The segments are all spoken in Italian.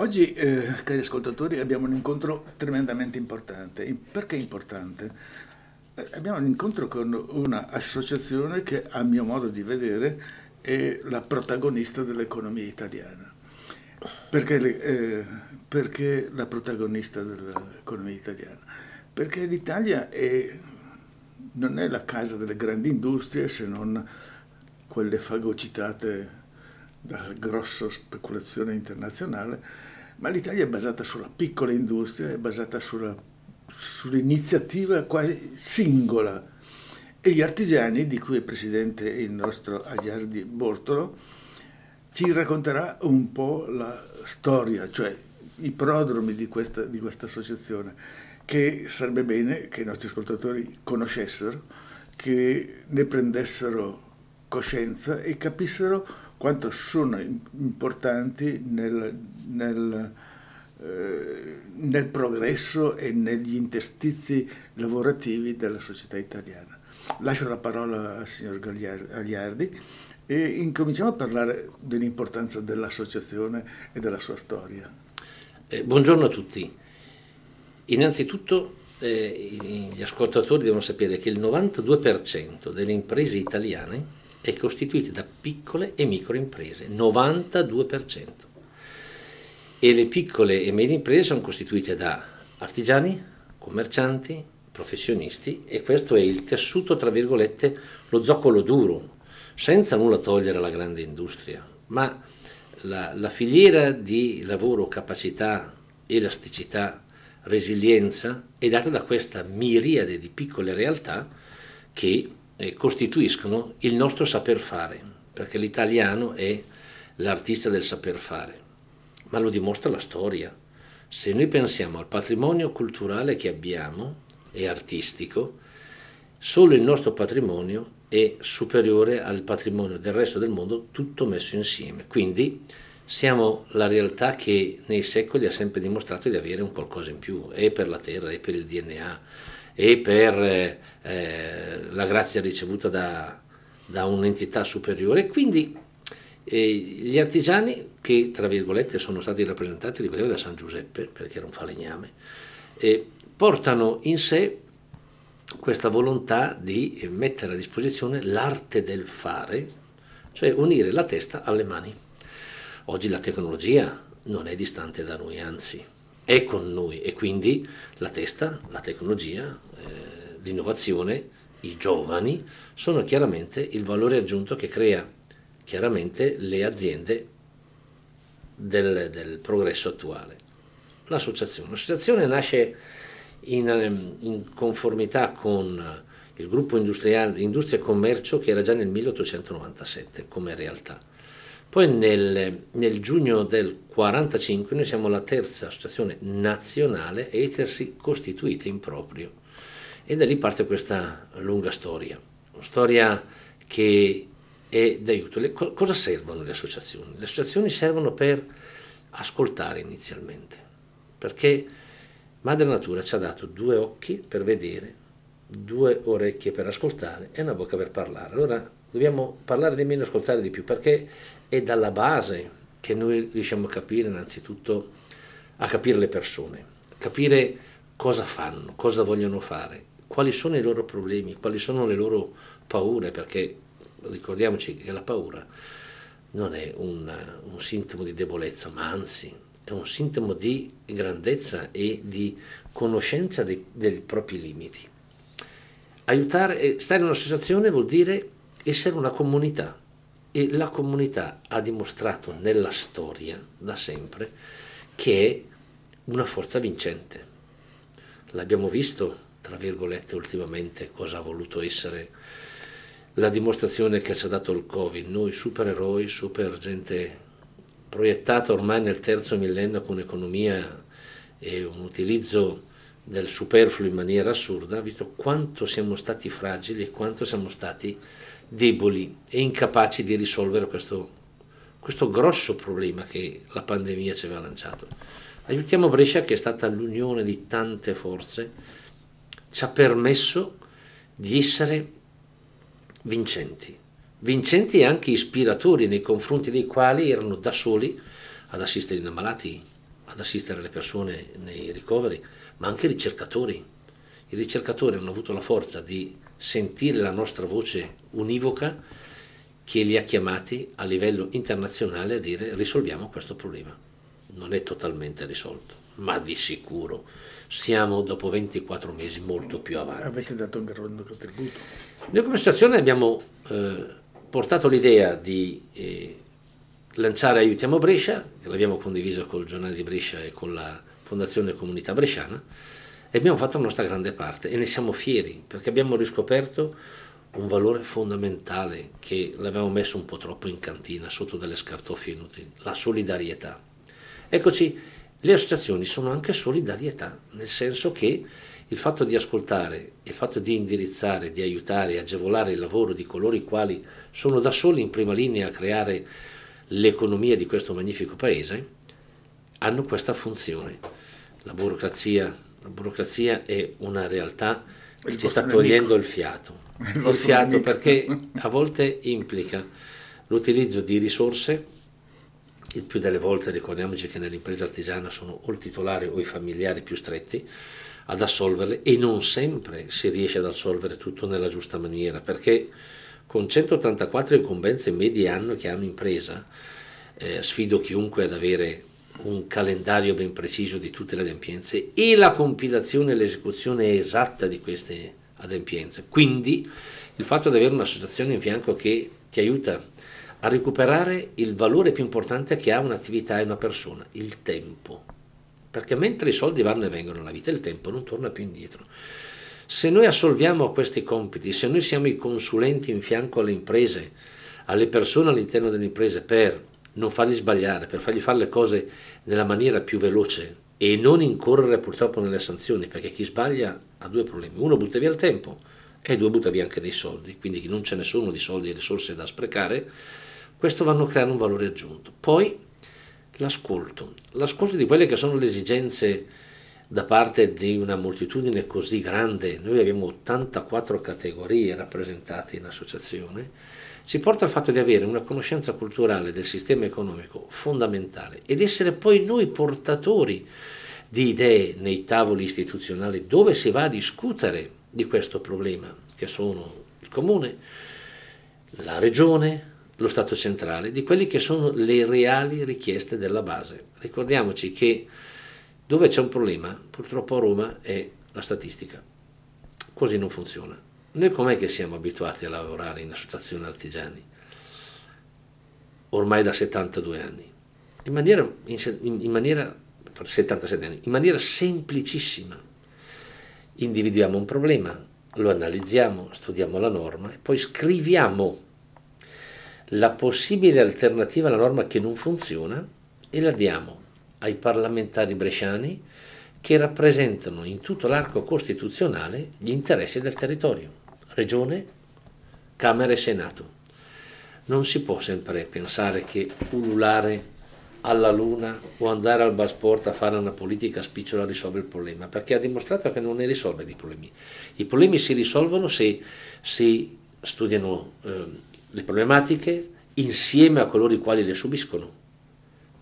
Oggi, eh, cari ascoltatori, abbiamo un incontro tremendamente importante. Perché importante? Eh, abbiamo un incontro con un'associazione che, a mio modo di vedere, è la protagonista dell'economia italiana. Perché, eh, perché la protagonista dell'economia italiana? Perché l'Italia è, non è la casa delle grandi industrie se non quelle fagocitate dalla grossa speculazione internazionale, ma l'Italia è basata sulla piccola industria, è basata sulla, sull'iniziativa quasi singola. E gli artigiani, di cui è presidente il nostro Agliardi Bortolo, ci racconterà un po' la storia, cioè i prodromi di questa, di questa associazione, che sarebbe bene che i nostri ascoltatori conoscessero, che ne prendessero coscienza e capissero quanto sono importanti nel, nel, eh, nel progresso e negli interstizi lavorativi della società italiana. Lascio la parola al signor Gagliardi e incominciamo a parlare dell'importanza dell'associazione e della sua storia. Eh, buongiorno a tutti. Innanzitutto eh, gli ascoltatori devono sapere che il 92% delle imprese italiane è costituita da piccole e micro imprese, 92%. E le piccole e medie imprese sono costituite da artigiani, commercianti, professionisti e questo è il tessuto, tra virgolette, lo zoccolo duro, senza nulla togliere alla grande industria, ma la, la filiera di lavoro, capacità, elasticità, resilienza è data da questa miriade di piccole realtà che eh, costituiscono il nostro saper fare, perché l'italiano è l'artista del saper fare, ma lo dimostra la storia. Se noi pensiamo al patrimonio culturale che abbiamo e artistico, solo il nostro patrimonio è superiore al patrimonio del resto del mondo tutto messo insieme. Quindi siamo la realtà che nei secoli ha sempre dimostrato di avere un qualcosa in più, e per la terra, e per il DNA, e per eh, la grazia ricevuta da, da un'entità superiore. Quindi eh, gli artigiani che, tra virgolette, sono stati rappresentati, ricordiamo, da San Giuseppe, perché era un falegname, eh, portano in sé questa volontà di mettere a disposizione l'arte del fare, cioè unire la testa alle mani. Oggi la tecnologia non è distante da noi, anzi è con noi e quindi la testa, la tecnologia, l'innovazione, i giovani sono chiaramente il valore aggiunto che crea chiaramente le aziende del, del progresso attuale. L'associazione. L'associazione nasce in, in conformità con il gruppo industriale Industria e Commercio che era già nel 1897 come realtà poi nel, nel giugno del 1945 noi siamo la terza associazione nazionale a essersi costituita in proprio e da lì parte questa lunga storia, una storia che è d'aiuto. Le, cosa servono le associazioni? Le associazioni servono per ascoltare inizialmente, perché Madre Natura ci ha dato due occhi per vedere, due orecchie per ascoltare e una bocca per parlare. Allora dobbiamo parlare di meno e ascoltare di più, perché è dalla base che noi riusciamo a capire innanzitutto, a capire le persone, capire cosa fanno, cosa vogliono fare, quali sono i loro problemi, quali sono le loro paure, perché ricordiamoci che la paura non è un, un sintomo di debolezza, ma anzi è un sintomo di grandezza e di conoscenza dei, dei propri limiti. Aiutare, stare in un'associazione vuol dire essere una comunità e la comunità ha dimostrato nella storia da sempre che è una forza vincente. L'abbiamo visto, tra virgolette, ultimamente cosa ha voluto essere la dimostrazione che ci ha dato il Covid. Noi supereroi, super gente proiettata ormai nel terzo millennio con un'economia e un utilizzo del superfluo in maniera assurda, visto quanto siamo stati fragili e quanto siamo stati deboli e incapaci di risolvere questo, questo grosso problema che la pandemia ci aveva lanciato. Aiutiamo Brescia che è stata l'unione di tante forze, ci ha permesso di essere vincenti, vincenti anche ispiratori nei confronti dei quali erano da soli ad assistere i malati ad assistere le persone nei ricoveri, ma anche i ricercatori. I ricercatori hanno avuto la forza di sentire la nostra voce univoca che li ha chiamati a livello internazionale a dire risolviamo questo problema. Non è totalmente risolto, ma di sicuro siamo dopo 24 mesi molto più avanti. Avete dato un grande contributo. Noi come associazione abbiamo eh, portato l'idea di eh, lanciare Aiutiamo Brescia, che l'abbiamo condiviso col giornale di Brescia e con la Fondazione Comunità Bresciana, e abbiamo fatto la nostra grande parte e ne siamo fieri perché abbiamo riscoperto un valore fondamentale che l'avevamo messo un po' troppo in cantina sotto delle scartoffie inutili, la solidarietà. Eccoci, le associazioni sono anche solidarietà, nel senso che il fatto di ascoltare, il fatto di indirizzare, di aiutare e agevolare il lavoro di coloro i quali sono da soli in prima linea a creare l'economia di questo magnifico paese, hanno questa funzione. La burocrazia la burocrazia è una realtà che ci sta togliendo il fiato. Il, il fiato nemico. perché a volte implica l'utilizzo di risorse, il più delle volte ricordiamoci che nell'impresa artigiana sono o il titolare o i familiari più stretti ad assolverle e non sempre si riesce ad assolvere tutto nella giusta maniera perché con 184 incombenze medie anno che hanno impresa eh, sfido chiunque ad avere un calendario ben preciso di tutte le adempienze e la compilazione e l'esecuzione esatta di queste adempienze. Quindi il fatto di avere un'associazione in fianco che ti aiuta a recuperare il valore più importante che ha un'attività e una persona, il tempo. Perché mentre i soldi vanno e vengono nella vita, il tempo non torna più indietro. Se noi assolviamo questi compiti, se noi siamo i consulenti in fianco alle imprese, alle persone all'interno delle imprese per non farli sbagliare, per fargli fare le cose nella maniera più veloce e non incorrere purtroppo nelle sanzioni, perché chi sbaglia ha due problemi. Uno butta via il tempo e due butta via anche dei soldi, quindi non ce ne sono di soldi e risorse da sprecare, questo vanno a creare un valore aggiunto. Poi l'ascolto, l'ascolto di quelle che sono le esigenze da parte di una moltitudine così grande, noi abbiamo 84 categorie rappresentate in associazione, ci porta al fatto di avere una conoscenza culturale del sistema economico fondamentale ed essere poi noi portatori di idee nei tavoli istituzionali dove si va a discutere di questo problema, che sono il comune, la regione, lo Stato centrale, di quelle che sono le reali richieste della base. Ricordiamoci che dove c'è un problema, purtroppo a Roma, è la statistica. Così non funziona. Noi com'è che siamo abituati a lavorare in associazioni artigiani? Ormai da 72 anni. In maniera, in, in maniera 77 anni, in maniera semplicissima. Individuiamo un problema, lo analizziamo, studiamo la norma e poi scriviamo la possibile alternativa alla norma che non funziona e la diamo ai parlamentari bresciani che rappresentano in tutto l'arco costituzionale gli interessi del territorio, Regione, Camera e Senato. Non si può sempre pensare che ululare alla Luna o andare al Basport a fare una politica spicciola risolve il problema, perché ha dimostrato che non ne risolve i problemi. I problemi si risolvono se si studiano eh, le problematiche insieme a coloro i quali le subiscono,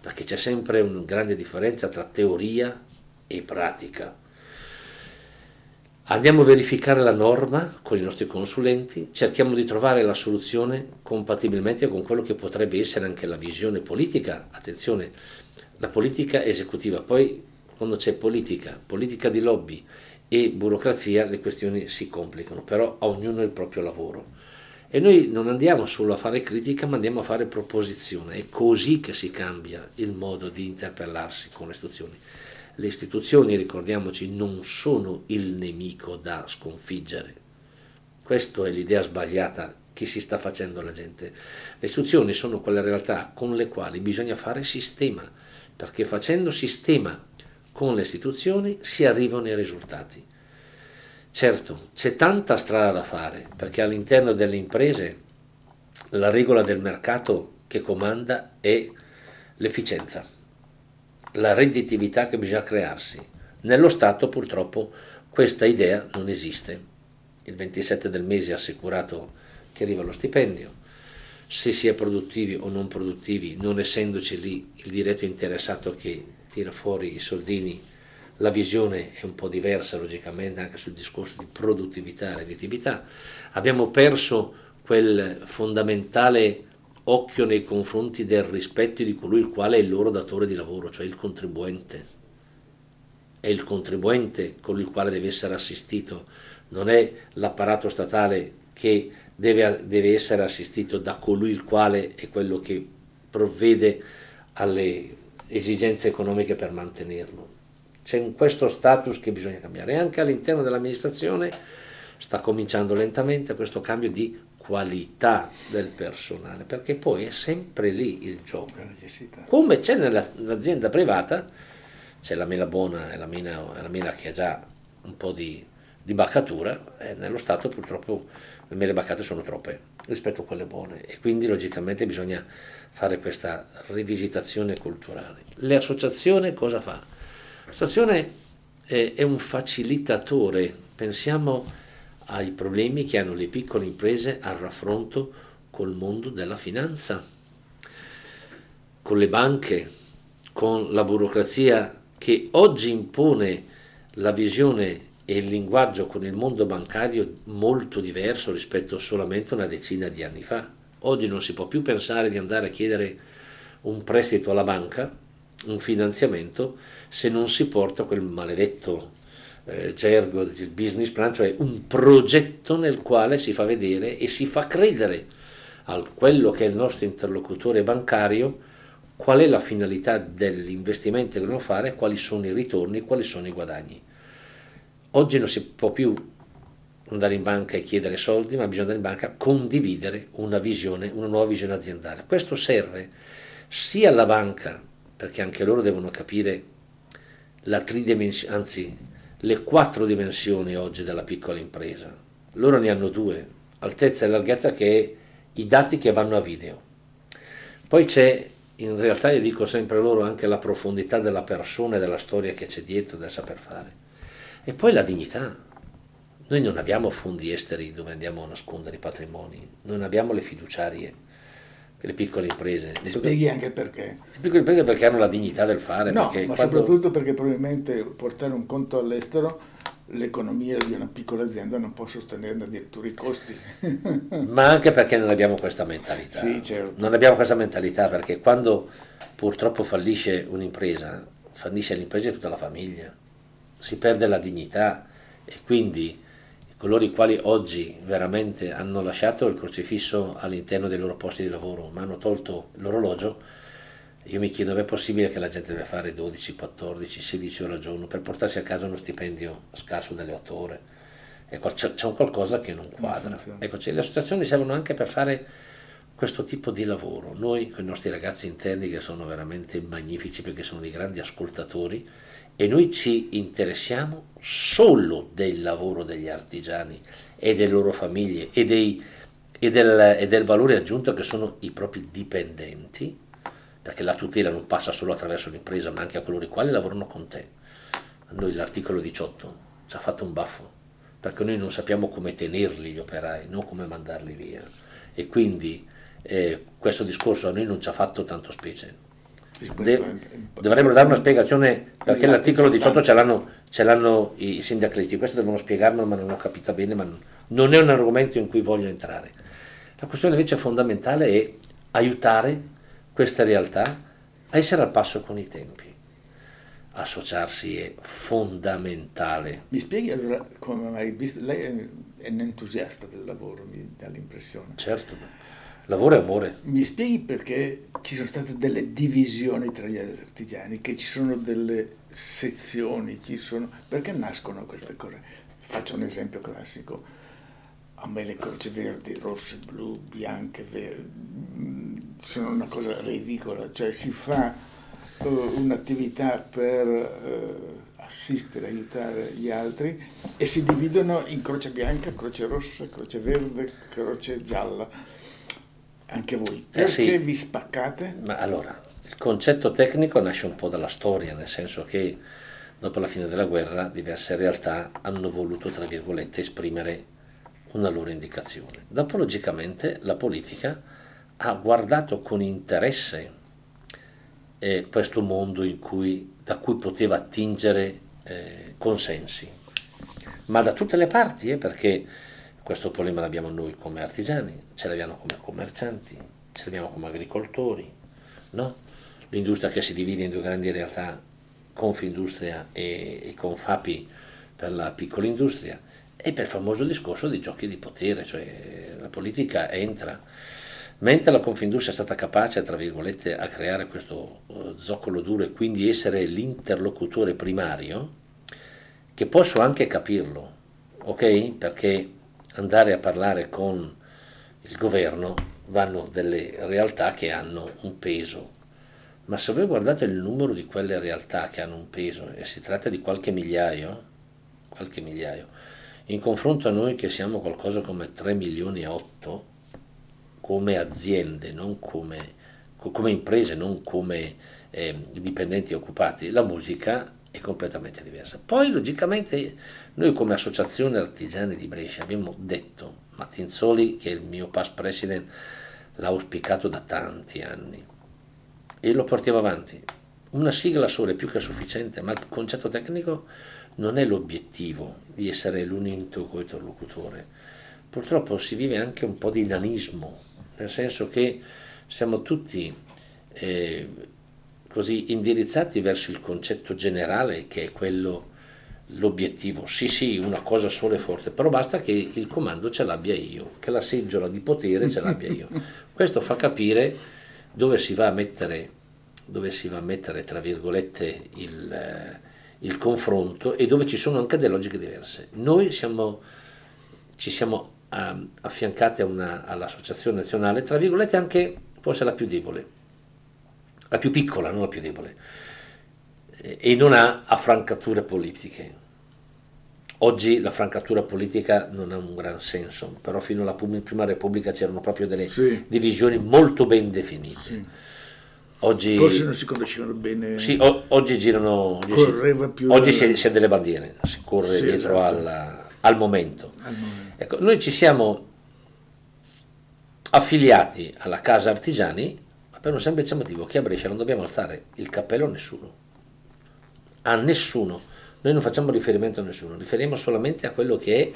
perché c'è sempre una grande differenza tra teoria e pratica. Andiamo a verificare la norma con i nostri consulenti, cerchiamo di trovare la soluzione compatibilmente con quello che potrebbe essere anche la visione politica. Attenzione, la politica esecutiva, poi quando c'è politica, politica di lobby e burocrazia le questioni si complicano, però a ognuno il proprio lavoro. E noi non andiamo solo a fare critica, ma andiamo a fare proposizione. È così che si cambia il modo di interpellarsi con le istituzioni. Le istituzioni, ricordiamoci, non sono il nemico da sconfiggere. Questa è l'idea sbagliata che si sta facendo alla gente. Le istituzioni sono quelle realtà con le quali bisogna fare sistema, perché facendo sistema con le istituzioni si arrivano ai risultati. Certo, c'è tanta strada da fare, perché all'interno delle imprese la regola del mercato che comanda è l'efficienza la redditività che bisogna crearsi. Nello Stato purtroppo questa idea non esiste. Il 27 del mese è assicurato che arriva lo stipendio. Se si è produttivi o non produttivi, non essendoci lì il diretto interessato che tira fuori i soldini, la visione è un po' diversa logicamente anche sul discorso di produttività e redditività. Abbiamo perso quel fondamentale occhio nei confronti del rispetto di colui il quale è il loro datore di lavoro, cioè il contribuente. È il contribuente con il quale deve essere assistito, non è l'apparato statale che deve, deve essere assistito da colui il quale è quello che provvede alle esigenze economiche per mantenerlo. C'è questo status che bisogna cambiare e anche all'interno dell'amministrazione sta cominciando lentamente questo cambio di qualità del personale, perché poi è sempre lì il gioco. Come c'è nell'azienda privata, c'è la mela buona e la mina, la mina che ha già un po' di, di baccatura, e nello Stato purtroppo le mele baccate sono troppe rispetto a quelle buone e quindi logicamente bisogna fare questa rivisitazione culturale. L'associazione cosa fa? L'associazione è, è un facilitatore, pensiamo ai problemi che hanno le piccole imprese al raffronto col mondo della finanza, con le banche, con la burocrazia che oggi impone la visione e il linguaggio con il mondo bancario molto diverso rispetto solamente una decina di anni fa. Oggi non si può più pensare di andare a chiedere un prestito alla banca, un finanziamento, se non si porta quel maledetto eh, gergo del business plan, cioè un progetto nel quale si fa vedere e si fa credere a quello che è il nostro interlocutore bancario qual è la finalità dell'investimento che dobbiamo fare, quali sono i ritorni, quali sono i guadagni. Oggi non si può più andare in banca e chiedere soldi, ma bisogna andare in banca a condividere una visione, una nuova visione aziendale. Questo serve sia alla banca, perché anche loro devono capire la tridimensione, anzi le quattro dimensioni oggi della piccola impresa. Loro ne hanno due, altezza e larghezza che è i dati che vanno a video. Poi c'è, in realtà io dico sempre loro, anche la profondità della persona e della storia che c'è dietro, del saper fare. E poi la dignità. Noi non abbiamo fondi esteri dove andiamo a nascondere i patrimoni, non abbiamo le fiduciarie le piccole imprese. Mi spieghi anche perché? Le piccole imprese perché hanno la dignità del fare. No, ma quando... soprattutto perché probabilmente portare un conto all'estero l'economia di una piccola azienda non può sostenerne addirittura i costi. ma anche perché non abbiamo questa mentalità. Sì, certo. Non abbiamo questa mentalità perché quando purtroppo fallisce un'impresa, fallisce l'impresa e tutta la famiglia, si perde la dignità e quindi coloro i quali oggi veramente hanno lasciato il crocifisso all'interno dei loro posti di lavoro, ma hanno tolto l'orologio, io mi chiedo, è possibile che la gente deve fare 12, 14, 16 ore al giorno per portarsi a casa uno stipendio scarso delle 8 ore? Ecco, c'è, c'è un qualcosa che non quadra. Ecco, le associazioni servono anche per fare questo tipo di lavoro. Noi con i nostri ragazzi interni che sono veramente magnifici perché sono dei grandi ascoltatori, e noi ci interessiamo solo del lavoro degli artigiani e delle loro famiglie e, dei, e, del, e del valore aggiunto che sono i propri dipendenti, perché la tutela non passa solo attraverso l'impresa ma anche a coloro i quali lavorano con te. A noi l'articolo 18 ci ha fatto un baffo, perché noi non sappiamo come tenerli gli operai, non come mandarli via. E quindi eh, questo discorso a noi non ci ha fatto tanto specie De- dovremmo dare una spiegazione perché l'articolo 18 ce l'hanno, ce l'hanno, i sindacalisti, questo devono spiegarlo ma non ho capito bene, ma non è un argomento in cui voglio entrare. La questione invece fondamentale è aiutare queste realtà a essere al passo con i tempi. Associarsi è fondamentale. Mi spieghi allora come mai, lei è un entusiasta del lavoro, mi dà l'impressione. Certo. Lavoro e amore. Mi spieghi perché ci sono state delle divisioni tra gli artigiani, che ci sono delle sezioni, ci sono... perché nascono queste cose? Faccio un esempio classico. A me le croci verdi, rosse, blu, bianche, verdi, mm, sono una cosa ridicola, cioè si fa uh, un'attività per uh, assistere, aiutare gli altri e si dividono in croce bianca, croce rossa, croce verde, croce gialla anche voi, perché eh sì. vi spaccate? Ma allora, il concetto tecnico nasce un po' dalla storia, nel senso che dopo la fine della guerra diverse realtà hanno voluto, tra virgolette, esprimere una loro indicazione. Dopo, logicamente, la politica ha guardato con interesse eh, questo mondo in cui da cui poteva attingere eh, consensi, ma da tutte le parti, eh, perché questo problema l'abbiamo noi come artigiani, ce l'abbiamo come commercianti, ce l'abbiamo come agricoltori, no? l'industria che si divide in due grandi realtà, Confindustria e, e Confapi per la piccola industria, e per il famoso discorso dei giochi di potere, cioè la politica entra. Mentre la Confindustria è stata capace, tra virgolette, a creare questo uh, zoccolo duro e quindi essere l'interlocutore primario, che posso anche capirlo, ok? Perché andare a parlare con il governo vanno delle realtà che hanno un peso. Ma se voi guardate il numero di quelle realtà che hanno un peso, e si tratta di qualche migliaio, qualche migliaio, in confronto a noi che siamo qualcosa come 3 milioni e 8, come aziende, non come, come imprese, non come eh, dipendenti occupati, la musica è completamente diversa. Poi logicamente noi come associazione artigiani di Brescia abbiamo detto, Mattinzoli che è il mio past president l'ha auspicato da tanti anni e lo portiamo avanti. Una sigla sola è più che sufficiente, ma il concetto tecnico non è l'obiettivo di essere l'unico interlocutore. Purtroppo si vive anche un po' di nanismo, nel senso che siamo tutti eh, così indirizzati verso il concetto generale che è quello l'obiettivo. Sì, sì, una cosa sola e forte, però basta che il comando ce l'abbia io, che la seggiola di potere ce l'abbia io. Questo fa capire dove si va a mettere, dove si va a mettere tra virgolette, il, eh, il confronto e dove ci sono anche delle logiche diverse. Noi siamo, ci siamo um, affiancati una, all'Associazione Nazionale, tra virgolette anche forse la più debole, la più piccola, non la più debole, e non ha affrancature politiche. Oggi la francatura politica non ha un gran senso, però fino alla Prima Repubblica c'erano proprio delle sì. divisioni molto ben definite. Sì. Oggi, Forse non si conoscevano bene. Sì, o, oggi girano. Oggi, più oggi si, si ha delle bandiere, si corre sì, dietro esatto. alla, al momento. Al momento. Ecco, noi ci siamo affiliati alla Casa Artigiani per un semplice motivo che a Brescia non dobbiamo alzare il cappello a nessuno. A nessuno. Noi non facciamo riferimento a nessuno, riferiamo solamente a quello che è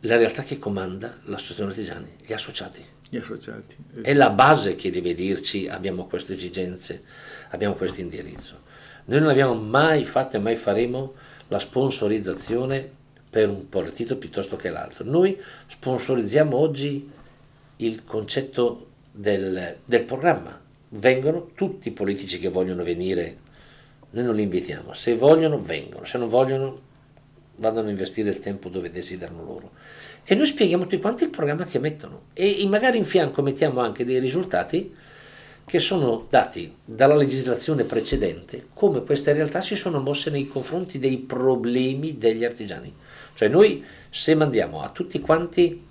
la realtà che comanda l'associazione artigiani, gli associati. Gli associati. È la base che deve dirci abbiamo queste esigenze, abbiamo questo indirizzo. Noi non abbiamo mai fatto e mai faremo la sponsorizzazione per un partito piuttosto che l'altro. Noi sponsorizziamo oggi il concetto del, del programma. Vengono tutti i politici che vogliono venire, noi non li invitiamo. Se vogliono, vengono, se non vogliono, vadano a investire il tempo dove desiderano loro e noi spieghiamo tutti quanti il programma che mettono e magari in fianco mettiamo anche dei risultati che sono dati dalla legislazione precedente, come queste realtà si sono mosse nei confronti dei problemi degli artigiani. Cioè noi se mandiamo a tutti quanti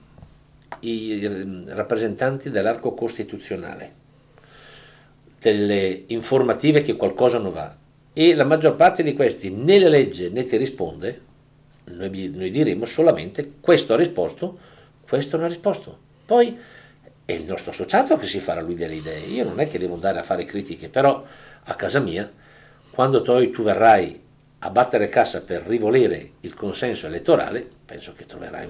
i rappresentanti dell'arco costituzionale delle informative che qualcosa non va e la maggior parte di questi né la legge né ti risponde, noi, noi diremo solamente questo ha risposto, questo non ha risposto. Poi è il nostro associato che si farà lui delle idee. Io non è che devo andare a fare critiche, però a casa mia, quando tu, tu verrai a battere cassa per rivolere il consenso elettorale, penso che troverai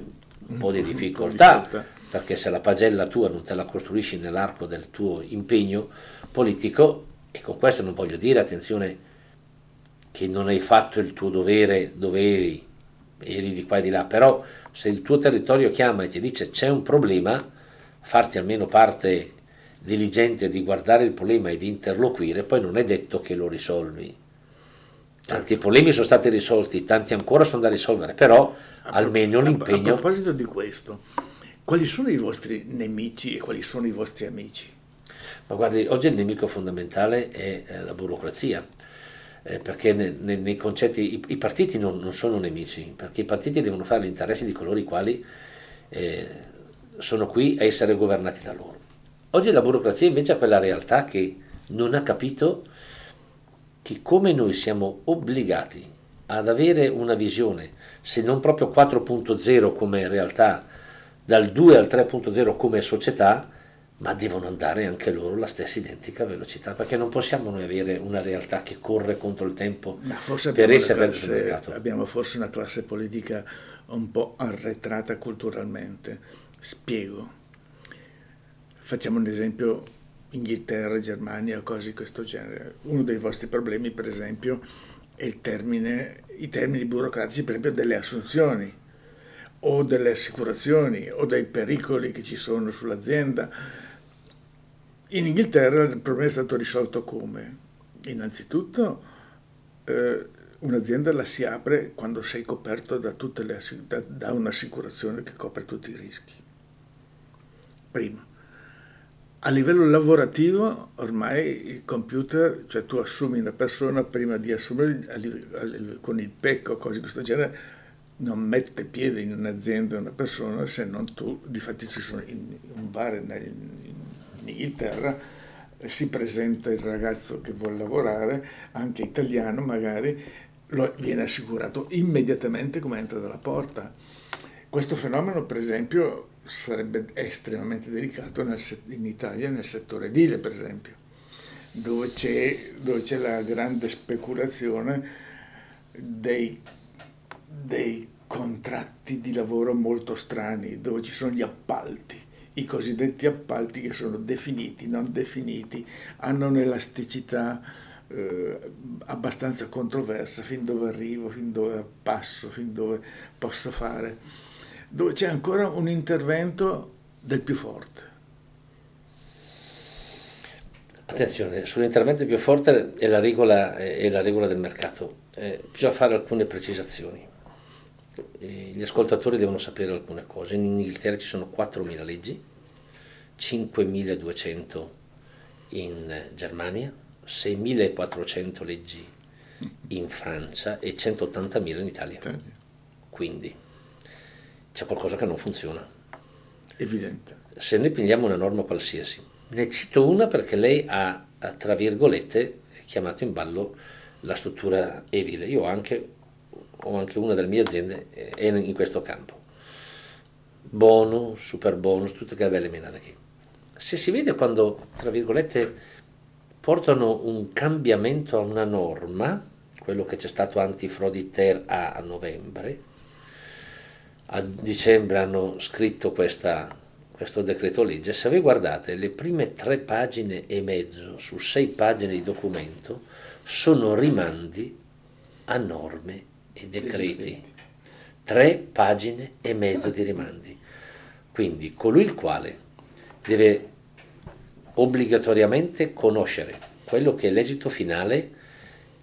un po' di difficoltà, perché se la pagella tua non te la costruisci nell'arco del tuo impegno politico, e con questo non voglio dire, attenzione, che non hai fatto il tuo dovere dove eri eri di qua e di là, però se il tuo territorio chiama e ti dice c'è un problema, farti almeno parte diligente di guardare il problema e di interloquire, poi non è detto che lo risolvi. Tanti certo. problemi sono stati risolti, tanti ancora sono da risolvere, però a almeno pro- l'impegno... A proposito di questo, quali sono i vostri nemici e quali sono i vostri amici? Ma guardi, oggi il nemico fondamentale è la burocrazia eh, perché ne, ne, nei concetti i, i partiti non, non, sono nemici, perché i partiti devono fare gli interessi di coloro i quali eh, sono qui a essere governati da loro. Oggi la burocrazia invece è quella realtà che non ha capito che come noi siamo obbligati ad avere una visione, se non proprio 4.0 come realtà, dal 2 al 3.0 come società, ma devono andare anche loro alla stessa identica velocità, perché non possiamo noi avere una realtà che corre contro il tempo per essere classe, mercato. Abbiamo forse una classe politica un po' arretrata culturalmente. Spiego. Facciamo un esempio Inghilterra, Germania, cose di questo genere. Uno dei vostri problemi, per esempio, è termine, i termini burocratici, per esempio, delle assunzioni o delle assicurazioni o dei pericoli che ci sono sull'azienda in Inghilterra il problema è stato risolto come? Innanzitutto eh, un'azienda la si apre quando sei coperto da, le, da, da un'assicurazione che copre tutti i rischi. Prima. A livello lavorativo ormai il computer, cioè tu assumi una persona prima di assumere con il PEC o cose di questo genere, non mette piede in un'azienda una persona se non tu, difatti ci sono in un bar in, in Inghilterra si presenta il ragazzo che vuole lavorare, anche italiano magari, lo viene assicurato immediatamente come entra dalla porta. Questo fenomeno, per esempio, sarebbe estremamente delicato nel, in Italia nel settore edile, per esempio, dove c'è, dove c'è la grande speculazione dei, dei contratti di lavoro molto strani, dove ci sono gli appalti i cosiddetti appalti che sono definiti, non definiti, hanno un'elasticità eh, abbastanza controversa, fin dove arrivo, fin dove passo, fin dove posso fare, dove c'è ancora un intervento del più forte. Attenzione, sull'intervento più forte è la regola, è la regola del mercato, eh, bisogna fare alcune precisazioni gli ascoltatori devono sapere alcune cose. In Inghilterra ci sono 4.000 leggi, 5.200 in Germania, 6.400 leggi in Francia e 180.000 in Italia. Quindi c'è qualcosa che non funziona. Evidente. Se noi prendiamo una norma qualsiasi, ne cito una perché lei ha, tra virgolette, chiamato in ballo la struttura edile. Io ho anche o anche una delle mie aziende è in questo campo. Bonus, super bonus, tutte quelle belle menate qui. Se si vede quando, tra virgolette, portano un cambiamento a una norma, quello che c'è stato antifrodi ter a, a novembre, a dicembre hanno scritto questa, questo decreto legge, se voi guardate le prime tre pagine e mezzo su sei pagine di documento sono rimandi a norme e decreti, tre pagine e mezzo di rimandi. Quindi colui il quale deve obbligatoriamente conoscere quello che è l'esito finale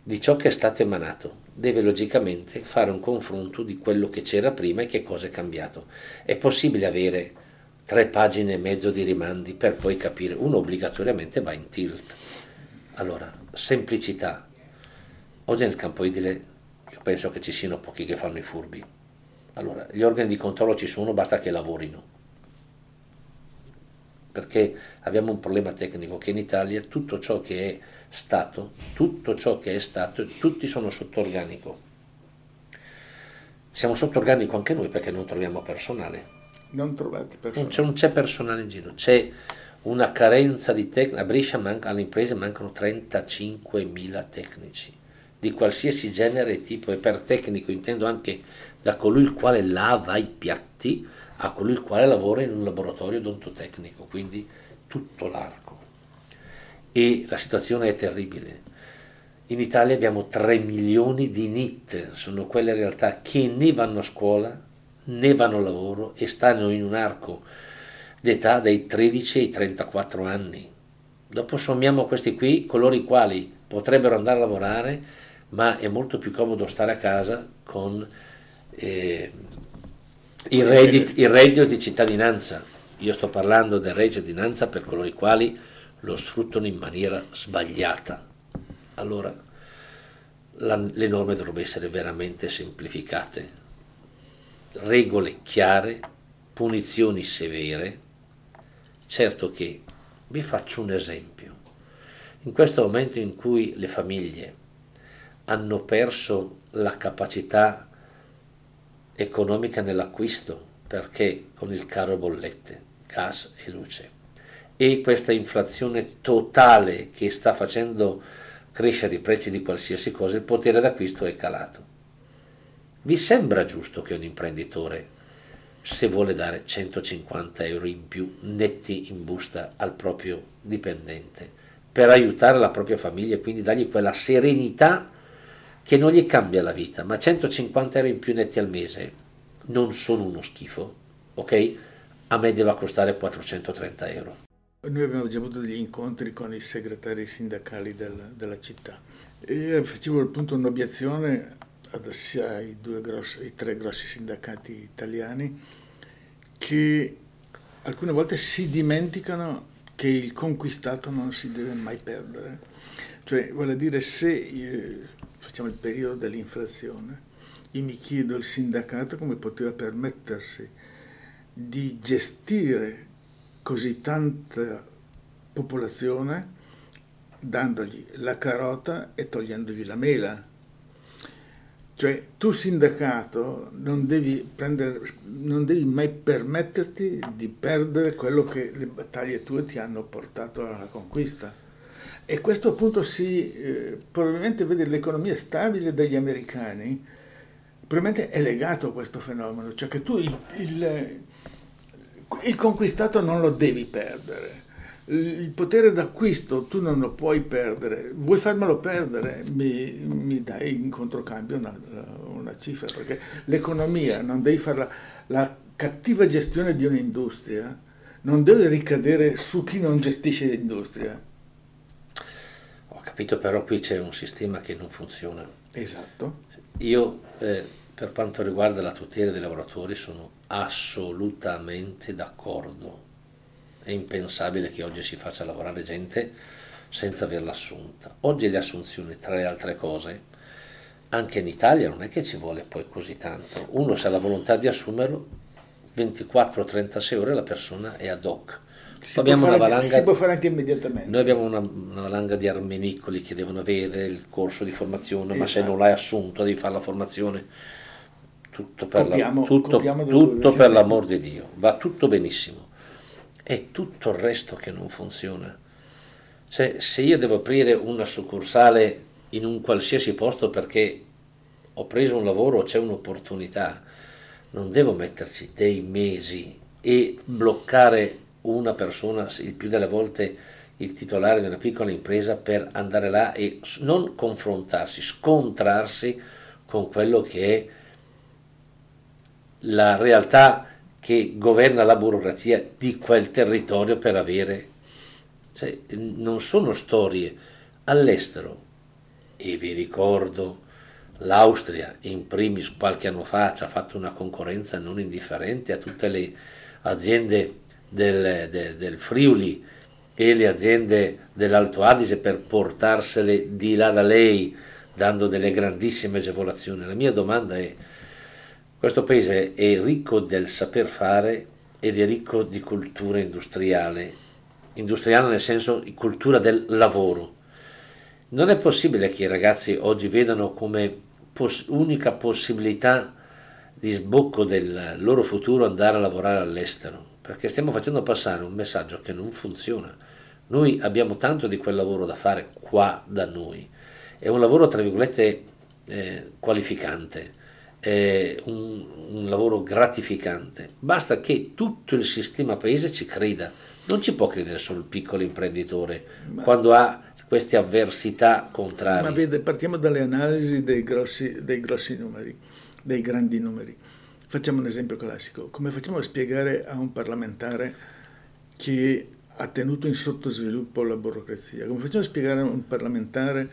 di ciò che è stato emanato, deve logicamente fare un confronto di quello che c'era prima e che cosa è cambiato. È possibile avere tre pagine e mezzo di rimandi per poi capire, uno obbligatoriamente va in tilt. Allora, semplicità. Oggi nel campo edile penso che ci siano pochi che fanno i furbi. Allora, gli organi di controllo ci sono, basta che lavorino. Perché abbiamo un problema tecnico che in Italia tutto ciò che è stato, tutto ciò che è stato, tutti sono sotto organico. Siamo sotto organico anche noi perché non troviamo personale. Non trovate personale. Non c'è, non c'è personale in giro, c'è una carenza di tecnici. A Brescia manca, alle imprese mancano 35.000 tecnici di qualsiasi genere e tipo e per tecnico intendo anche da colui il quale lava i piatti a colui il quale lavora in un laboratorio odontotecnico, quindi tutto l'arco. E la situazione è terribile. In Italia abbiamo 3 milioni di NIT, sono quelle realtà che né vanno a scuola né vanno a lavoro e stanno in un arco d'età dai 13 ai 34 anni. Dopo sommiamo questi qui, coloro i quali potrebbero andare a lavorare ma è molto più comodo stare a casa con eh, il, reddito, il, reddito, di cittadinanza. Io sto parlando del reddito di cittadinanza per coloro i quali lo sfruttano in maniera sbagliata. Allora, la, le norme dovrebbero essere veramente semplificate, regole chiare, punizioni severe. Certo che vi faccio un esempio. In questo momento in cui le famiglie hanno perso la capacità economica nell'acquisto perché con il caro bollette, gas e luce e questa inflazione totale che sta facendo crescere i prezzi di qualsiasi cosa, il potere d'acquisto è calato. Vi sembra giusto che un imprenditore, se vuole dare 150 euro in più netti in busta al proprio dipendente, per aiutare la propria famiglia e quindi dargli quella serenità che non gli cambia la vita, ma 150 euro in più netti al mese non sono uno schifo, ok? A me deve costare 430 euro. Noi abbiamo già avuto degli incontri con i segretari sindacali del, della città e facevo appunto un'obiezione sia ai, grossi, ai tre grossi sindacati italiani che alcune volte si dimenticano che il conquistato non si deve mai perdere. Cioè, vuole dire, se facciamo il periodo dell'inflazione, io mi chiedo il sindacato come poteva permettersi di gestire così tanta popolazione dandogli la carota e togliendogli la mela. Cioè tu sindacato non devi, prendere, non devi mai permetterti di perdere quello che le battaglie tue ti hanno portato alla conquista. E questo appunto si eh, probabilmente vede l'economia stabile degli americani, probabilmente è legato a questo fenomeno, cioè che tu il, il, il conquistato non lo devi perdere. Il potere d'acquisto tu non lo puoi perdere, vuoi farmelo perdere, mi, mi dai in controcambio una, una, cifra, perché l'economia non devi fare la, la cattiva gestione di un'industria, non deve ricadere su chi non gestisce l'industria capito, però qui c'è un sistema che non funziona. Esatto. Io, eh, per quanto riguarda la tutela dei lavoratori, sono assolutamente d'accordo. È impensabile che oggi si faccia lavorare gente senza averla assunta. Oggi le assunzioni, tra le altre cose, anche in Italia non è che ci vuole poi così tanto. Uno se ha la volontà di assumerlo, 24-36 ore la persona è ad hoc si, può fare, valanga, si può fare anche immediatamente. Noi abbiamo una, una, valanga di armenicoli che devono avere il corso di formazione, esatto. ma se non esatto. l'hai assunto devi fare la formazione. Tutto per, copiamo, la, tutto, tutto per l'amor di Dio, va tutto benissimo. È tutto il resto che non funziona. Cioè, se io devo aprire una succursale in un qualsiasi posto perché ho preso un lavoro c'è un'opportunità, non devo metterci dei mesi e bloccare una persona, il più delle volte il titolare di una piccola impresa, per andare là e non confrontarsi, scontrarsi con quello che è la realtà che governa la burocrazia di quel territorio per avere... Cioè, non sono storie all'estero. E vi ricordo, l'Austria in primis qualche anno fa ci ha fatto una concorrenza non indifferente a tutte le aziende del, del, del Friuli e le aziende dell'Alto Adige per portarsele di là da lei dando delle grandissime agevolazioni. La mia domanda è, questo paese è ricco del saper fare ed è ricco di cultura industriale, industriale nel senso di cultura del lavoro. Non è possibile che i ragazzi oggi vedano come pos- unica possibilità di sbocco del loro futuro andare a lavorare all'estero perché stiamo facendo passare un messaggio che non funziona. Noi abbiamo tanto di quel lavoro da fare qua da noi. È un lavoro, tra virgolette, eh, qualificante, è un, un, lavoro gratificante. Basta che tutto il sistema paese ci creda. Non ci può credere solo il piccolo imprenditore ma, quando ha queste avversità contrarie. Ma vede, partiamo dalle analisi dei grossi, dei grossi numeri, dei grandi numeri. Facciamo un esempio classico. Come facciamo a spiegare a un parlamentare che ha tenuto in sottosviluppo la burocrazia? Come facciamo a spiegare a un parlamentare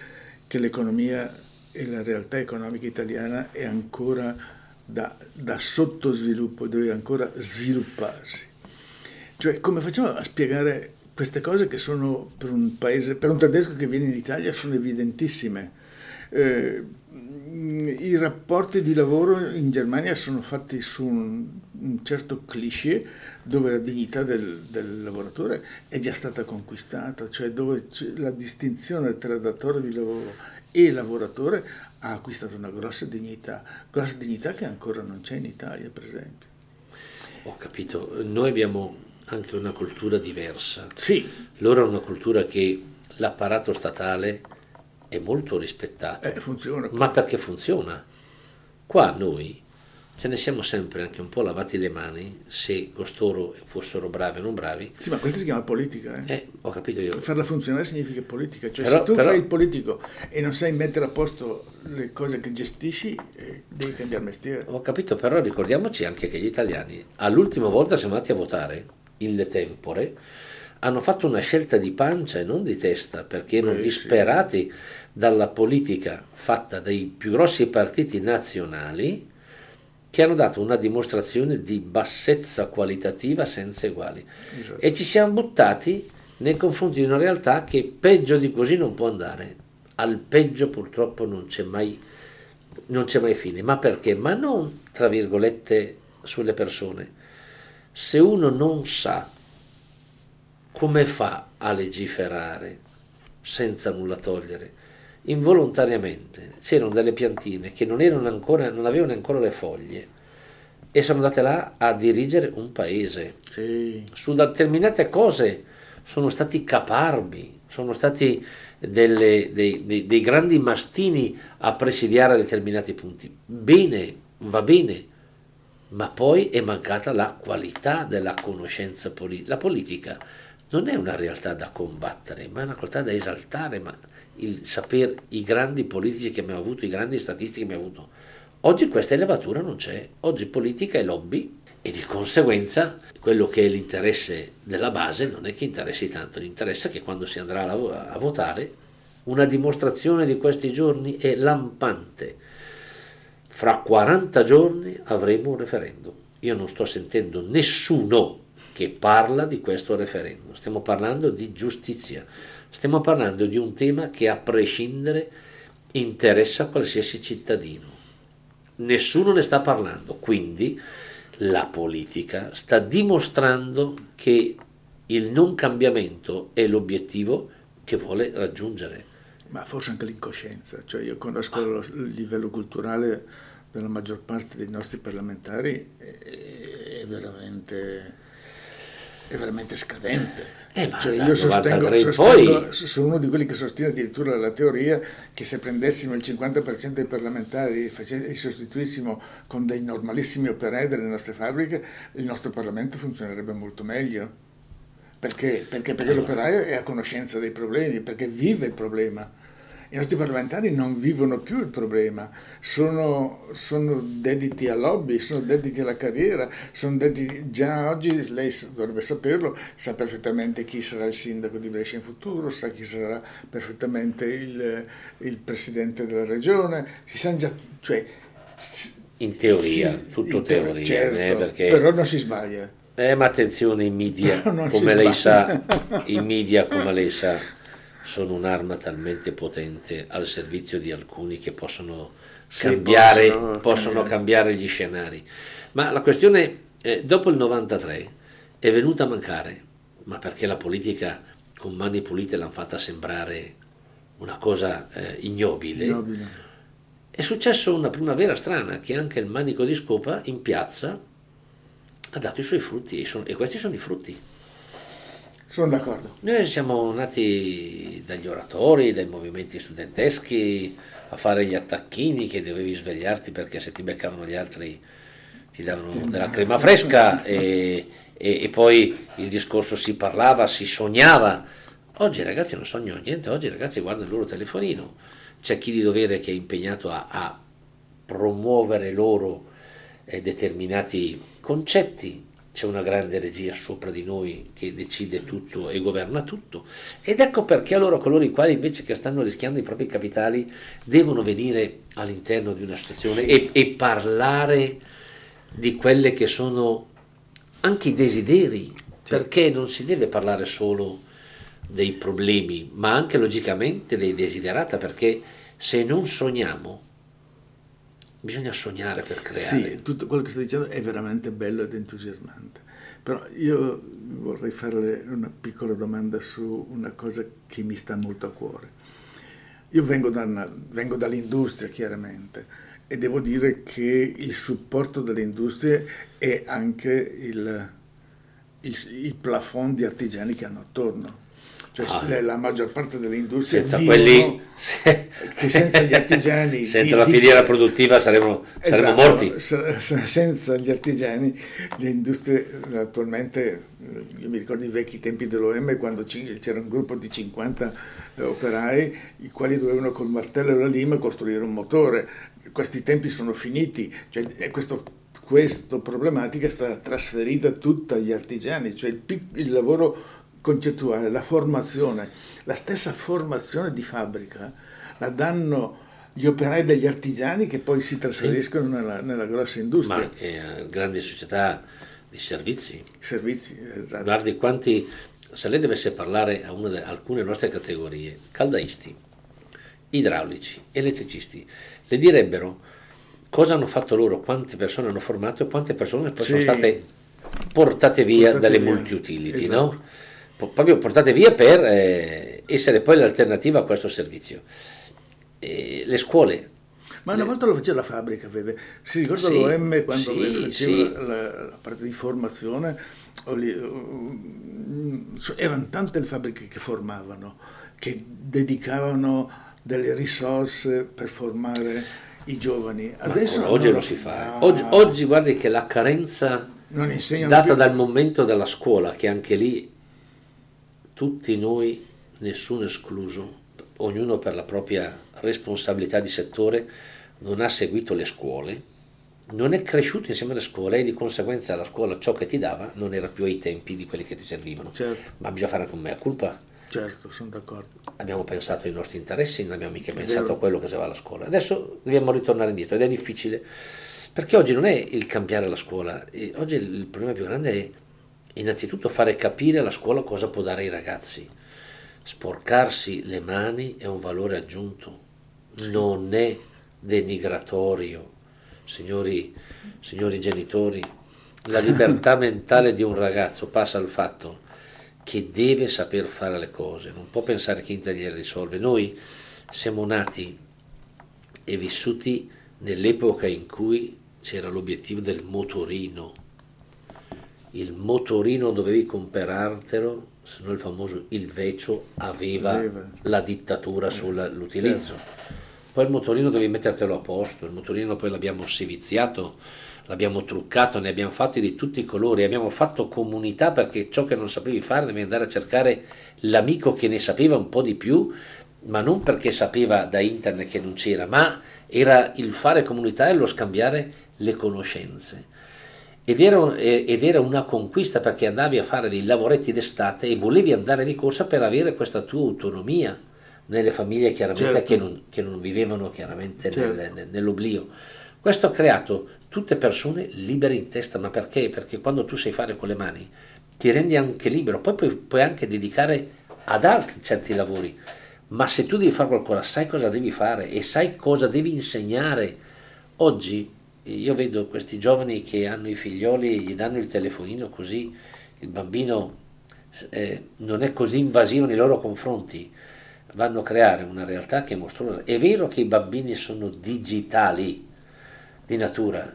che l'economia e la realtà economica italiana è ancora da, da sottosviluppo, deve ancora svilupparsi? Cioè, come facciamo a spiegare queste cose che sono per un paese, per un tedesco che viene in Italia, sono evidentissime? Eh, i rapporti di lavoro in Germania sono fatti su un, un certo cliché dove la dignità del, del, lavoratore è già stata conquistata, cioè dove la distinzione tra datore di lavoro e lavoratore ha acquistato una grossa dignità, grossa dignità che ancora non c'è in Italia, per esempio. Ho capito, noi abbiamo anche una cultura diversa. Sì. Loro hanno una cultura che l'apparato statale è molto rispettato. Eh, funziona. Ma perché funziona? Qua noi ce ne siamo sempre anche un po' lavati le mani se costoro fossero bravi o non bravi. Sì, ma questa si chiama politica. Eh? Eh, ho capito io. Farla funzionare significa politica. Cioè, Però- se tu però- fai il politico e non sai mettere a posto le cose che gestisci, eh, devi cambiare mestiere. Ho capito, però ricordiamoci anche che gli italiani all'ultima volta siamo andati a votare, il tempore, hanno fatto una scelta di pancia e non di testa, perché erano Beh, sì. Dalla politica fatta dai più grossi partiti nazionali che hanno dato una dimostrazione di bassezza qualitativa senza eguali. Esatto. E ci siamo buttati nei confronti di una realtà che peggio di così non può andare. Al peggio purtroppo non c'è mai, non c'è mai fine. Ma perché? Ma non, tra virgolette, sulle persone. Se uno non sa come fa a legiferare senza nulla togliere, involontariamente c'erano delle piantine che non, erano ancora, non avevano ancora le foglie e sono andate là a dirigere un paese Sì. su determinate cose sono stati caparbi, sono stati delle- dei, dei- dei grandi mastini a presidiare determinati punti. Bene, va bene, ma poi è mancata la qualità della conoscenza politica. La politica non è una realtà da combattere, ma è una realtà da esaltare, ma il sapere i grandi politici che abbiamo avuto, i grandi statisti che abbiamo avuto. Oggi questa elevatura non c'è, oggi politica è lobby e di conseguenza quello che è l'interesse della base non è che interessi tanto, l'interesse è che quando si andrà a, vo- a votare una dimostrazione di questi giorni è lampante. Fra 40 giorni avremo un referendum. Io non sto sentendo nessuno che parla di questo referendum. Stiamo parlando di giustizia. Stiamo parlando di un tema che a prescindere interessa qualsiasi cittadino. Nessuno ne sta parlando, quindi la politica sta dimostrando che il non cambiamento è l'obiettivo che vuole raggiungere. Ma forse anche l'incoscienza, cioè io conosco lo- il livello culturale della maggior parte dei nostri parlamentari è veramente, è veramente scadente. Eh, Cioè, io sostengo, 93 in sostengo- poi- sono uno di quelli che sostiene addirittura la teoria che se prendessimo il 50% dei parlamentari e e sostituissimo con dei normalissimi operai delle nostre fabbriche, il nostro Parlamento funzionerebbe molto meglio. Perché? Perché, perché l'operaio è a conoscenza dei problemi, perché vive il problema. I nostri parlamentari non vivono più il problema, sono, sono dediti al lobby, sono dediti alla carriera, sono dediti, già oggi lei dovrebbe saperlo, sa perfettamente chi sarà il sindaco di Brescia in futuro, sa chi sarà perfettamente il, il presidente della regione, si sa già, cioè... In teoria, sì, tutto in teo- teoria, certo, eh, perché- però non si sbaglia. Eh, ma attenzione, i media, come lei sa, i media, come lei sa, sono un'arma talmente potente al servizio di alcuni che possono Sì, cambiare, possono possono cambiare. cambiare gli scenari. Ma la questione, eh, dopo il 93, è venuta a mancare, ma perché la politica con mani pulite l'hanno fatta sembrare una cosa eh, ignobile. Ignobile. È successo una primavera strana che anche il manico di scopa in piazza ha dato i suoi frutti e, sono- e questi sono i frutti. Sono d'accordo. Noi siamo nati dagli oratori, dai movimenti studenteschi a fare gli attacchini che dovevi svegliarti perché se ti beccavano gli altri ti davano della crema fresca e, e- e poi il discorso si parlava, si sognava. Oggi i ragazzi non sognano niente, oggi i ragazzi guardano il loro telefonino. C'è chi di dovere che è impegnato a, a promuovere loro eh, determinati concetti. C'è una grande regia sopra di noi che decide tutto e governa tutto. Ed ecco perché allora coloro i quali invece che stanno rischiando i propri capitali devono venire all'interno di una situazione Sì. e, e parlare di quelle che sono anche i desideri, perché non si deve parlare solo dei problemi, ma anche logicamente dei desiderata, perché se non sogniamo, bisogna sognare per creare. Sì, tutto quello che sta dicendo è veramente bello ed entusiasmante. Però io vorrei farle una piccola domanda su una cosa che mi sta molto a cuore. Io vengo, da una- vengo dall'industria, chiaramente, e devo dire che il supporto delle industrie è anche il, il, il plafond di artigiani che hanno attorno. Cioè, Ah. la, maggior parte delle industrie senza quelli, che senza gli artigiani senza di- la di- filiera produttiva saremmo, saremmo Esatto, morti. se- se- senza gli artigiani le industrie attualmente, io mi ricordo i vecchi tempi dell'OM quando c'era un gruppo di 50 eh, operai i quali dovevano col martello e la lima costruire un motore. Questi tempi sono finiti, cioè, e questo, questa problematica sta trasferita tutta agli artigiani, cioè il, pic- il lavoro concettuale, la formazione, la stessa formazione di fabbrica la danno gli operai degli artigiani che poi si trasferiscono nella, nella grossa ma industria. anche a grandi società di servizi. Servizi, esatto. Guardi quanti, se lei dovesse parlare a de- alcune nostre categorie, caldaisti, idraulici, elettricisti, le direbbero cosa hanno fatto loro, quante persone hanno formato e quante persone poi sono Sì. state portate via Portate dalle via. multi-utility, Esatto. no? Proprio portate via per eh, essere poi l'alternativa a questo servizio. E le scuole, Ma una volta lo faceva la fabbrica, vede? Si ricorda Sì, l'OM quando sì, faceva sì. La, la parte di formazione? erano tante le fabbriche che formavano, che dedicavano delle risorse per formare i giovani. Adesso oggi non lo si fa. Ah, Oggi, oggi guardi che la carenza data più. dal momento della scuola, che anche lì tutti noi, nessuno escluso, ognuno per la propria responsabilità di settore, non ha seguito le scuole, non è cresciuto insieme alle scuole e di conseguenza la scuola ciò che ti dava non era più ai tempi di quelli che ti servivano. Certo, Ma bisogna fare anche un mea culpa. certo, sono d'accordo. Abbiamo pensato ai nostri interessi, non abbiamo mica È pensato vero. a quello che si va alla scuola. Adesso dobbiamo ritornare indietro ed è difficile perché oggi non è il cambiare la scuola, oggi il problema più grande è innanzitutto fare capire alla scuola cosa può dare ai ragazzi. Sporcarsi le mani è un valore aggiunto, non è denigratorio. Signori, signori genitori, la libertà mentale di un ragazzo passa al fatto che deve saper fare le cose, non può pensare che internet gliele risolve. Noi siamo nati e vissuti nell'epoca in cui c'era l'obiettivo del motorino. Il motorino dovevi comprartelo, se no il famoso il vecio aveva Aveva. la dittatura sull'utilizzo. Poi il motorino devi mettertelo a posto, il motorino poi l'abbiamo seviziato, l'abbiamo truccato, ne abbiamo fatti di tutti i colori, abbiamo fatto comunità perché ciò che non sapevi fare devi andare a cercare l'amico che ne sapeva un po' di più, ma non perché sapeva da internet che non c'era, ma era il fare comunità e lo scambiare le conoscenze. Ed era, ed era una conquista perché andavi a fare dei lavoretti d'estate e volevi andare di corsa per avere questa tua autonomia nelle famiglie chiaramente Certo. che, non, che non vivevano chiaramente Certo. nel- nell'oblio. Questo ha creato tutte persone libere in testa, ma perché? Perché quando tu sai fare con le mani ti rendi anche libero, poi puoi, puoi anche dedicare ad altri certi lavori, ma se tu devi fare qualcosa sai cosa devi fare e sai cosa devi insegnare. Oggi io vedo questi giovani che hanno i figlioli e gli danno il telefonino così il bambino eh, non è così invasivo nei loro confronti, vanno a creare una realtà che è mostruosa. È vero che i bambini sono digitali di natura,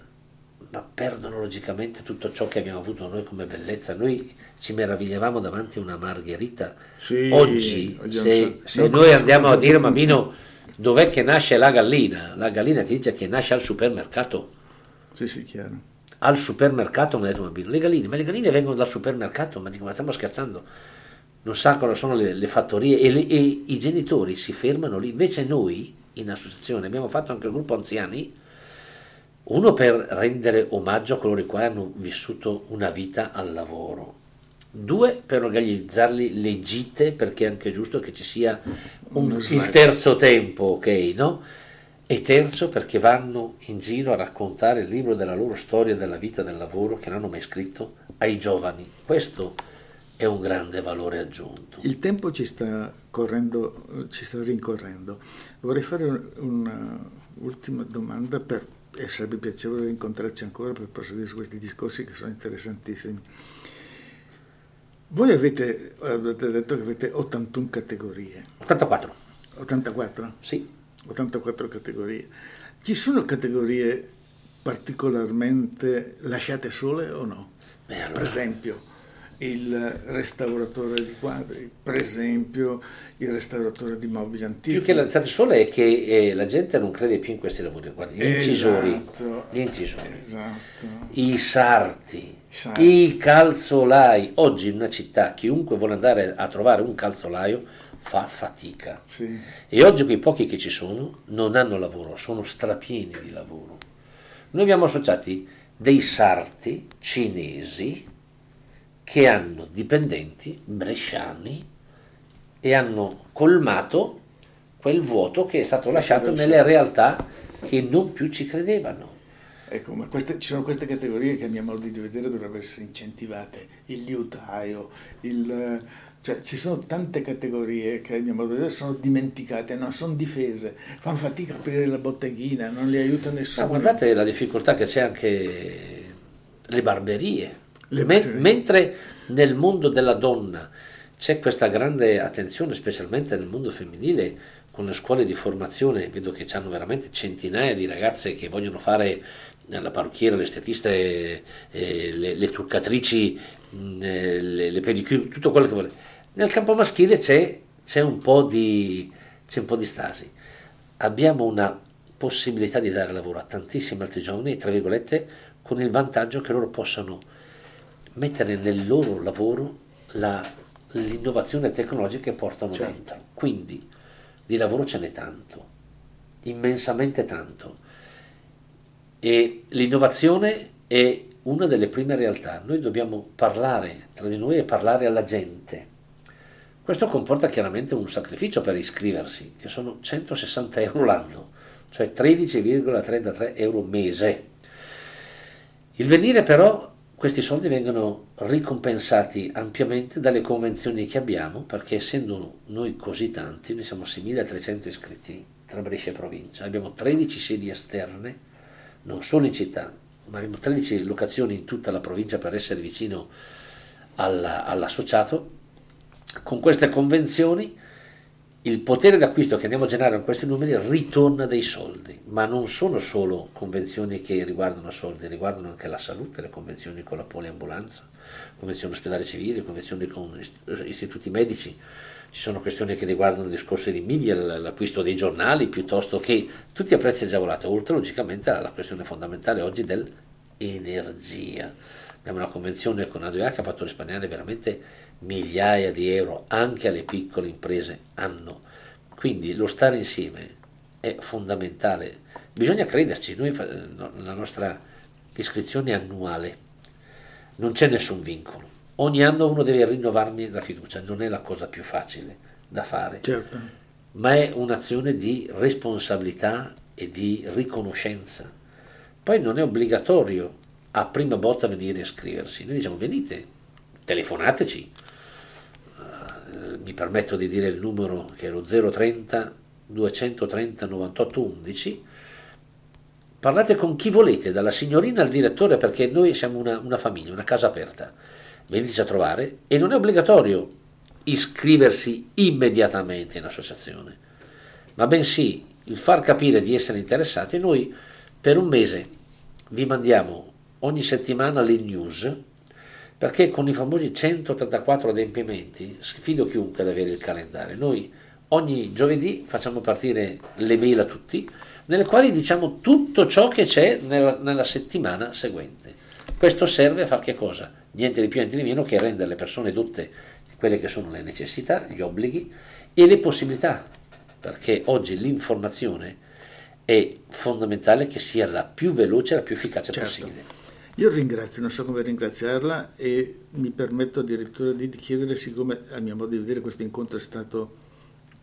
ma perdono logicamente tutto ciò che abbiamo avuto noi come bellezza. Noi ci meravigliavamo davanti a una margherita. Sì, Oggi, se, se noi andiamo a dire, bambino, dov'è che nasce la gallina? La gallina ti dice che nasce al supermercato. Sì, sì, chiaro. Al supermercato, mi ha detto un bambino, le galline, ma le galline vengono dal supermercato, ma dico, ma stiamo scherzando? Non sa cosa sono le, le fattorie e, le- e i genitori si fermano lì. Invece noi, in associazione, abbiamo fatto anche il gruppo anziani, uno per rendere omaggio a coloro i quali hanno vissuto una vita al lavoro, due per organizzarli le gite, perché è anche giusto che ci sia un- il terzo tempo, ok, no? E terzo perché vanno in giro a raccontare il libro della loro storia della vita e del lavoro che non hanno mai scritto ai giovani. Questo è un grande valore aggiunto. Il tempo ci sta correndo, ci sta rincorrendo. Vorrei fare un'ultima domanda per, e sarebbe piacevole incontrarci ancora per proseguire su questi discorsi che sono interessantissimi. Voi avete, avete detto che avete 81 categorie, 84, 84? sì. 84 categorie. Ci sono categorie particolarmente lasciate sole o no? Beh, allora, Per esempio, il restauratore di quadri, per esempio il restauratore di mobili antichi. Più che l'alzate sole è che eh, la gente non crede più in questi lavori, guarda, gli incisori, Esatto, gli incisori, esatto. i sarti, sarti. i calzolai. Oggi in una città chiunque vuole andare a trovare un calzolaio fa fatica. Sì. E oggi quei pochi che ci sono non hanno lavoro, sono strapieni di lavoro. Noi abbiamo associati dei sarti cinesi che hanno dipendenti bresciani e hanno colmato quel vuoto che è stato lasciato nelle realtà che non più ci credevano. Ecco, ma queste- ci sono queste categorie che a mio modo di vedere dovrebbero essere incentivate, il liutaio, il, cioè ci sono tante categorie che a mio modo di vedere sono dimenticate, non sono difese, fanno fatica a aprire la botteghina, non li aiuta nessuno. Ma guardate la difficoltà che c'è anche le barberie. Le Men- barberie. mentre nel mondo della donna c'è questa grande attenzione, specialmente nel mondo femminile, con le scuole di formazione, vedo che hanno veramente centinaia di ragazze che vogliono fare eh, la parrucchiera, l'estetista, eh, le, le truccatrici, mh, eh, le, le pedicure, tutto quello che vuole. Nel campo maschile c'è, c'è un po' di, c'è un po' di stasi. Abbiamo una possibilità di dare lavoro a tantissimi altri giovani, tra virgolette, con il vantaggio che loro possano mettere nel loro lavoro la- l'innovazione tecnologica che portano Certo. dentro. Quindi di lavoro ce n'è tanto, immensamente tanto. E l'innovazione è una delle prime realtà. Noi dobbiamo parlare tra di noi e parlare alla gente. Questo comporta chiaramente un sacrificio per iscriversi, che sono 160 euro l'anno, cioè 13,33 euro mese. Il venire però, questi soldi vengono ricompensati ampiamente dalle convenzioni che abbiamo, perché essendo noi così tanti, noi siamo 6.300 iscritti tra Brescia e provincia, abbiamo 13 sedi esterne, non solo in città, ma abbiamo 13 locazioni in tutta la provincia per essere vicino alla- all'associato. Con queste convenzioni il potere d'acquisto che andiamo a generare con questi numeri ritorna dei soldi, ma non sono solo convenzioni che riguardano soldi, riguardano anche la salute, le convenzioni con la poliambulanza, convenzioni ospedali civili, convenzioni con ist- istituti medici, ci sono questioni che riguardano discorsi di media, l'acquisto dei giornali, piuttosto che tutti a prezzi agevolati, oltre logicamente alla questione fondamentale oggi dell'energia. Abbiamo una convenzione con ADOA che ha fatto risparmiare veramente migliaia di euro anche alle piccole imprese anno. Quindi lo stare insieme è fondamentale. Bisogna crederci, noi la nostra iscrizione è annuale, non c'è nessun vincolo. Ogni anno uno deve rinnovarmi la fiducia, non è la cosa più facile da fare Certo. ma è un'azione di responsabilità e di riconoscenza. Poi non è obbligatorio a prima botta venire a iscriversi. Noi diciamo venite, telefonateci. Eh, mi permetto di dire il numero che è lo 030 230 98 11. Parlate con chi volete, dalla signorina al direttore, perché noi siamo una, una famiglia, una casa aperta. Veniteci a trovare e non è obbligatorio iscriversi immediatamente in associazione, ma bensì il far capire di essere interessati. Noi per un mese vi mandiamo ogni settimana le news perché con i famosi 184 adempimenti sfido chiunque ad avere il calendario. Noi ogni giovedì facciamo partire le mail a tutti, nelle quali diciamo tutto ciò che c'è nella, nella settimana seguente. Questo serve a fare che cosa? Niente di più, niente di meno che rendere le persone dotte quelle che sono le necessità, gli obblighi e le possibilità, perché oggi l'informazione è fondamentale che sia la più veloce e la più efficace Certo. possibile. Io ringrazio, non so come ringraziarla e mi permetto addirittura di chiedere, siccome a mio modo di vedere questo incontro è stato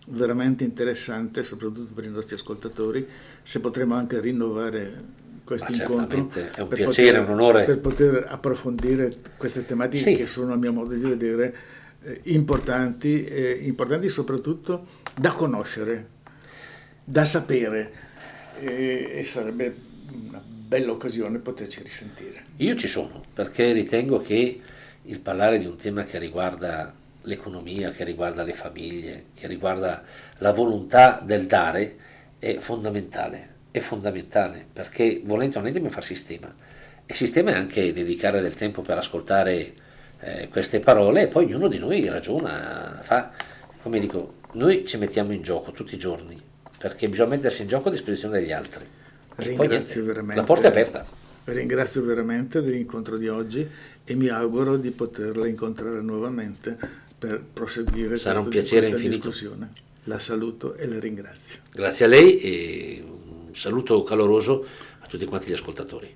veramente interessante, soprattutto per i nostri ascoltatori, se potremo anche rinnovare questo incontro è un piacere, un onore. per poter approfondire queste tematiche Sì. che sono a mio modo di vedere eh, importanti, eh, importanti soprattutto da conoscere, da sapere e, e sarebbe una bella occasione poterci risentire. Io ci sono perché ritengo che il parlare di un tema che riguarda l'economia, che riguarda le famiglie, che riguarda la volontà del dare è fondamentale, è fondamentale perché volente o nolente bisogna fare sistema e sistema è anche dedicare del tempo per ascoltare eh, queste parole e poi ognuno di noi ragiona, fa, come dico, noi ci mettiamo in gioco tutti i giorni perché bisogna mettersi in gioco a disposizione degli altri. Ringrazio veramente. La porta è aperta. Ringrazio veramente dell'incontro di oggi e mi auguro di poterla incontrare nuovamente per proseguire Sarà questa, un piacere questa infinito. discussione. La saluto e la ringrazio. Grazie a lei e un saluto caloroso a tutti quanti gli ascoltatori.